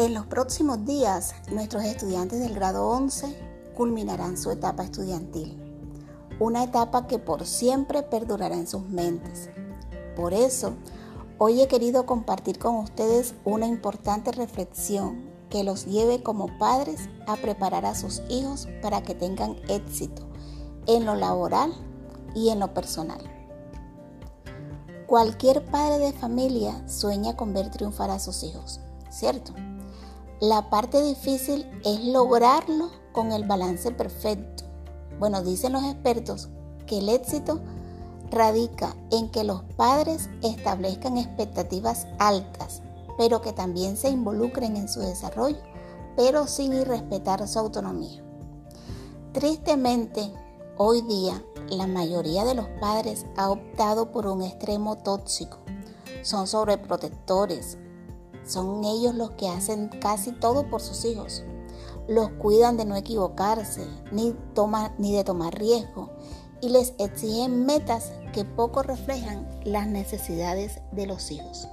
En los próximos días, nuestros estudiantes del grado 11 culminarán su etapa estudiantil, una etapa que por siempre perdurará en sus mentes. Por eso, hoy he querido compartir con ustedes una importante reflexión que los lleve como padres a preparar a sus hijos para que tengan éxito en lo laboral y en lo personal. Cualquier padre de familia sueña con ver triunfar a sus hijos, ¿cierto? La parte difícil es lograrlo con el balance perfecto. Bueno, dicen los expertos que el éxito radica en que los padres establezcan expectativas altas, pero que también se involucren en su desarrollo, pero sin irrespetar su autonomía. Tristemente, hoy día la mayoría de los padres ha optado por un extremo tóxico. Son sobreprotectores, son ellos los que hacen casi todo por sus hijos. Los cuidan de no equivocarse, ni, ni de tomar riesgo, y les exigen metas que poco reflejan las necesidades de los hijos.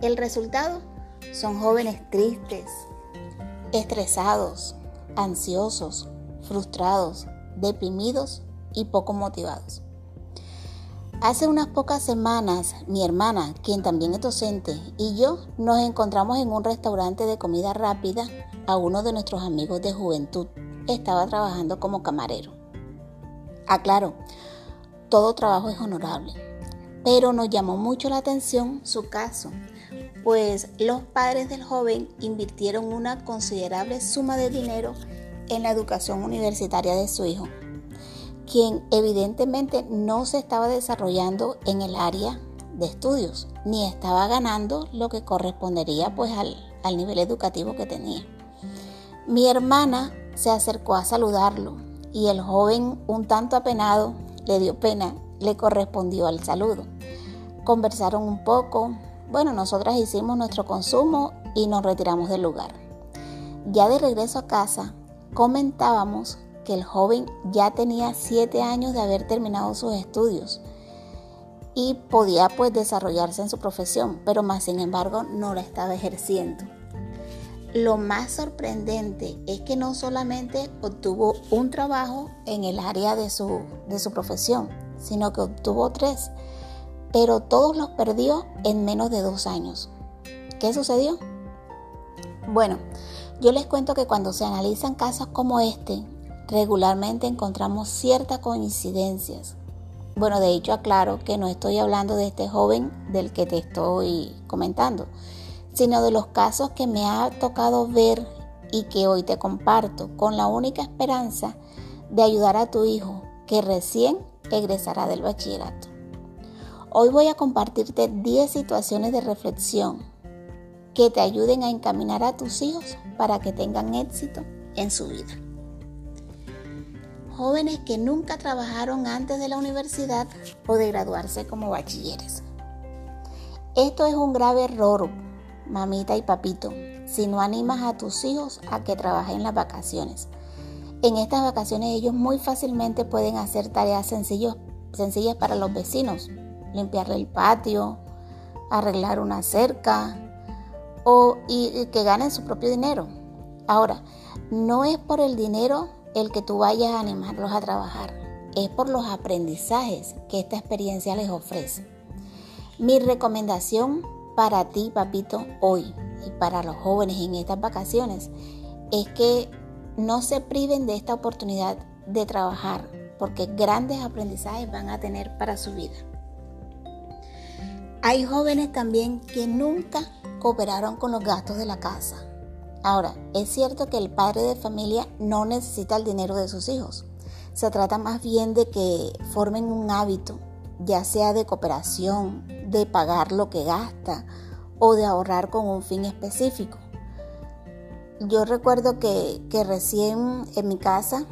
El resultado son jóvenes tristes, estresados, ansiosos, frustrados, deprimidos y poco motivados. Hace unas pocas semanas, mi hermana, quien también es docente, y yo nos encontramos en un restaurante de comida rápida a uno de nuestros amigos de juventud. Estaba trabajando como camarero. Aclaro, todo trabajo es honorable, pero nos llamó mucho la atención su caso, pues los padres del joven invirtieron una considerable suma de dinero en la educación universitaria de su hijo quien evidentemente no se estaba desarrollando en el área de estudios, ni estaba ganando lo que correspondería pues al, al nivel educativo que tenía. Mi hermana se acercó a saludarlo y el joven, un tanto apenado, le dio pena, le correspondió al saludo. Conversaron un poco, bueno, nosotras hicimos nuestro consumo y nos retiramos del lugar. Ya de regreso a casa, comentábamos el joven ya tenía siete años de haber terminado sus estudios y podía pues desarrollarse en su profesión, pero más sin embargo no la estaba ejerciendo. Lo más sorprendente es que no solamente obtuvo un trabajo en el área de su, de su profesión, sino que obtuvo tres, pero todos los perdió en menos de dos años. ¿Qué sucedió? Bueno, yo les cuento que cuando se analizan casos como este, regularmente encontramos ciertas coincidencias. Bueno, de hecho aclaro que no estoy hablando de este joven del que te estoy comentando, sino de los casos que me ha tocado ver y que hoy te comparto con la única esperanza de ayudar a tu hijo que recién egresará del bachillerato. Hoy voy a compartirte 10 situaciones de reflexión que te ayuden a encaminar a tus hijos para que tengan éxito en su vida jóvenes que nunca trabajaron antes de la universidad o de graduarse como bachilleres. Esto es un grave error, mamita y papito, si no animas a tus hijos a que trabajen en las vacaciones. En estas vacaciones ellos muy fácilmente pueden hacer tareas sencillas para los vecinos, limpiarle el patio, arreglar una cerca o y que ganen su propio dinero. Ahora, no es por el dinero el que tú vayas a animarlos a trabajar, es por los aprendizajes que esta experiencia les ofrece. Mi recomendación para ti, papito, hoy y para los jóvenes en estas vacaciones es que no se priven de esta oportunidad de trabajar, porque grandes aprendizajes van a tener para su vida. Hay jóvenes también que nunca cooperaron con los gastos de la casa Ahora, es cierto que el padre de familia no necesita el dinero de sus hijos. Se trata más bien de que formen un hábito, ya sea de cooperación, de pagar lo que gasta o de ahorrar con un fin específico. Yo recuerdo que, recién en mi casa,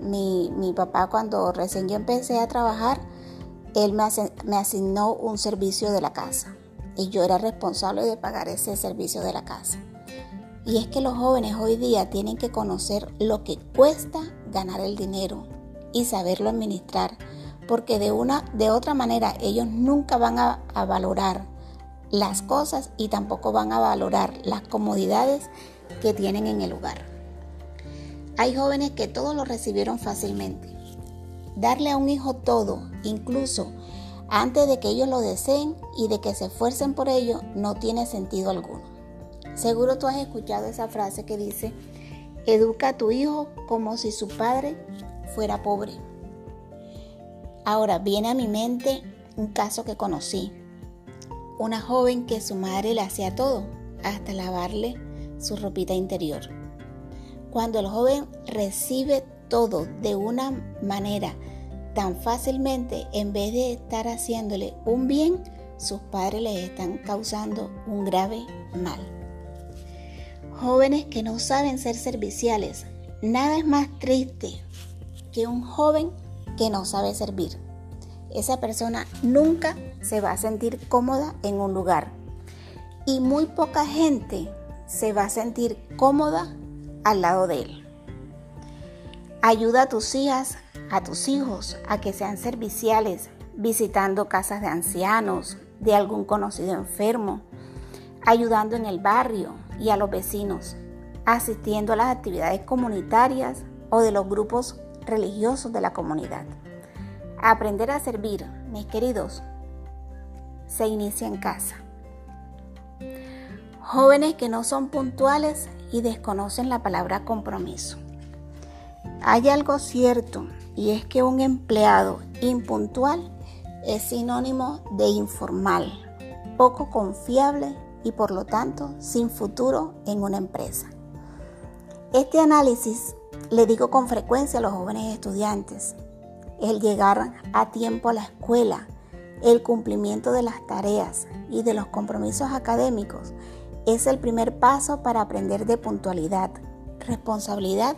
mi, papá cuando recién yo empecé a trabajar, él me, asignó un servicio de la casa y yo era responsable de pagar ese servicio de la casa. Y es que los jóvenes hoy día tienen que conocer lo que cuesta ganar el dinero y saberlo administrar, porque de una de otra manera ellos nunca van a, valorar las cosas y tampoco van a valorar las comodidades que tienen en el lugar. Hay jóvenes que todo lo recibieron fácilmente. Darle a un hijo todo, incluso antes de que ellos lo deseen y de que se esfuercen por ello, no tiene sentido alguno. Seguro tú has escuchado esa frase que dice, educa a tu hijo como si su padre fuera pobre. Ahora viene a mi mente un caso que conocí. Una joven que su madre le hacía todo, hasta lavarle su ropita interior. Cuando el joven recibe todo de una manera tan fácilmente, en vez de estar haciéndole un bien, sus padres le están causando un grave mal. Jóvenes que no saben ser serviciales. Nada es más triste que un joven que no sabe servir. Esa persona nunca se va a sentir cómoda en un lugar. Y muy poca gente se va a sentir cómoda al lado de él. Ayuda a tus hijas, a tus hijos a que sean serviciales, visitando casas de ancianos, de algún conocido enfermo, ayudando en el barrio y a los vecinos, asistiendo a las actividades comunitarias o de los grupos religiosos de la comunidad. Aprender a servir, mis queridos, se inicia en casa. Jóvenes que no son puntuales y desconocen la palabra compromiso. Hay algo cierto y es que un empleado impuntual es sinónimo de informal, poco confiable y por lo tanto sin futuro en una empresa. Este análisis le digo con frecuencia a los jóvenes estudiantes, el llegar a tiempo a la escuela, el cumplimiento de las tareas y de los compromisos académicos es el primer paso para aprender de puntualidad, responsabilidad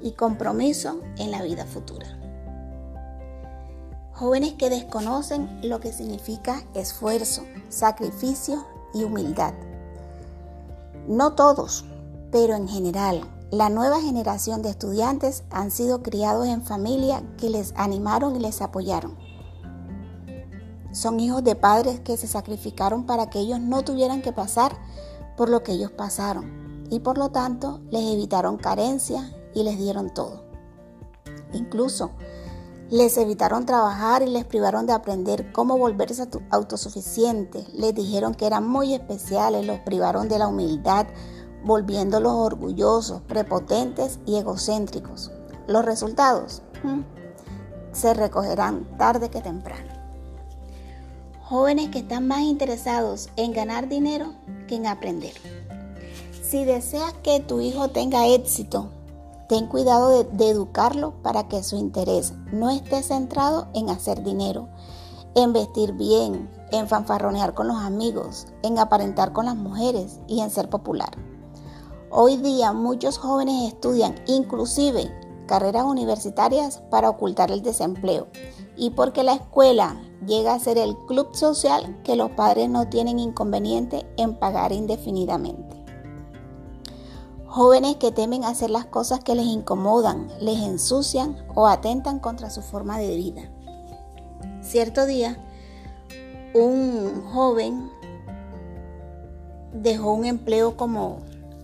y compromiso en la vida futura. Jóvenes que desconocen lo que significa esfuerzo, sacrificio y humildad. No todos, pero en general, la nueva generación de estudiantes han sido criados en familia que les animaron y les apoyaron. Son hijos de padres que se sacrificaron para que ellos no tuvieran que pasar por lo que ellos pasaron y por lo tanto les evitaron carencia y les dieron todo. Incluso les evitaron trabajar y les privaron de aprender cómo volverse autosuficientes. Les dijeron que eran muy especiales, los privaron de la humildad, volviéndolos orgullosos, prepotentes y egocéntricos. Los resultados se recogerán tarde que temprano. Jóvenes que están más interesados en ganar dinero que en aprender. Si deseas que tu hijo tenga éxito, ten cuidado de, educarlo para que su interés no esté centrado en hacer dinero, en vestir bien, en fanfarronear con los amigos, en aparentar con las mujeres y en ser popular. Hoy día muchos jóvenes estudian inclusive carreras universitarias para ocultar el desempleo y porque la escuela llega a ser el club social que los padres no tienen inconveniente en pagar indefinidamente. Jóvenes que temen hacer las cosas que les incomodan, les ensucian o atentan contra su forma de vida. Cierto día, un joven dejó un empleo como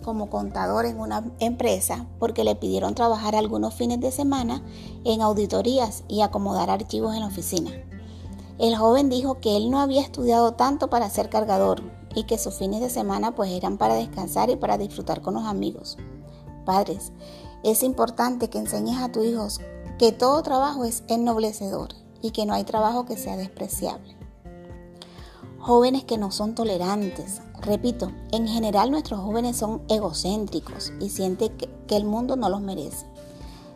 como contador en una empresa porque le pidieron trabajar algunos fines de semana en auditorías y acomodar archivos en la oficina. El joven dijo que él no había estudiado tanto para ser cargador y que sus fines de semana pues eran para descansar y para disfrutar con los amigos. Padres, es importante que enseñes a tus hijos que todo trabajo es ennoblecedor y que no hay trabajo que sea despreciable. Jóvenes que no son tolerantes, Repito, en general nuestros jóvenes son egocéntricos y sienten que, el mundo no los merece.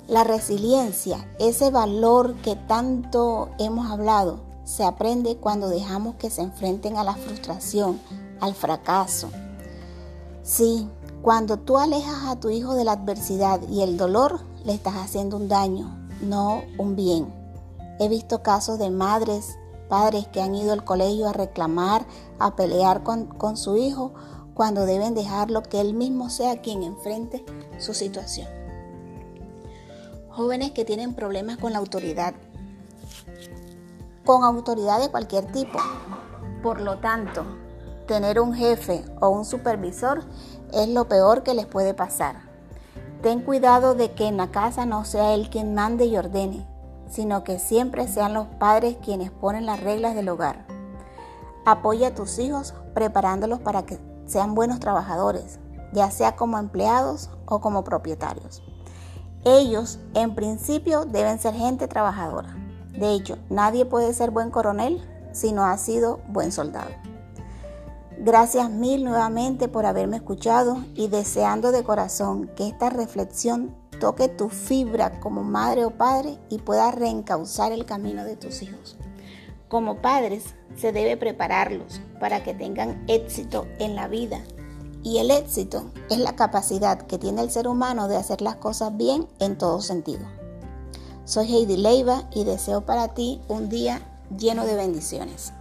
La resiliencia, ese valor que tanto hemos hablado, se aprende cuando dejamos que se enfrenten a la frustración, al fracaso. Sí, cuando tú alejas a tu hijo de la adversidad y el dolor, le estás haciendo un daño, no un bien. He visto casos de madres padres que han ido al colegio a reclamar, a pelear con, con su hijo, cuando deben dejarlo que él mismo sea quien enfrente su situación. Jóvenes que tienen problemas con la autoridad, con autoridad de cualquier tipo. Por lo tanto, tener un jefe o un supervisor es lo peor que les puede pasar. Ten cuidado de que en la casa no sea él quien mande y ordene, sino que siempre sean los padres quienes ponen las reglas del hogar. Apoya a tus hijos preparándolos para que sean buenos trabajadores, ya sea como empleados o como propietarios. Ellos, en principio, deben ser gente trabajadora. De hecho, nadie puede ser buen coronel si no ha sido buen soldado. Gracias mil nuevamente por haberme escuchado y deseando de corazón que esta reflexión toque tu fibra como madre o padre y pueda reencauzar el camino de tus hijos. Como padres se debe prepararlos para que tengan éxito en la vida y el éxito es la capacidad que tiene el ser humano de hacer las cosas bien en todo sentido. Soy Heidi Leiva y deseo para ti un día lleno de bendiciones.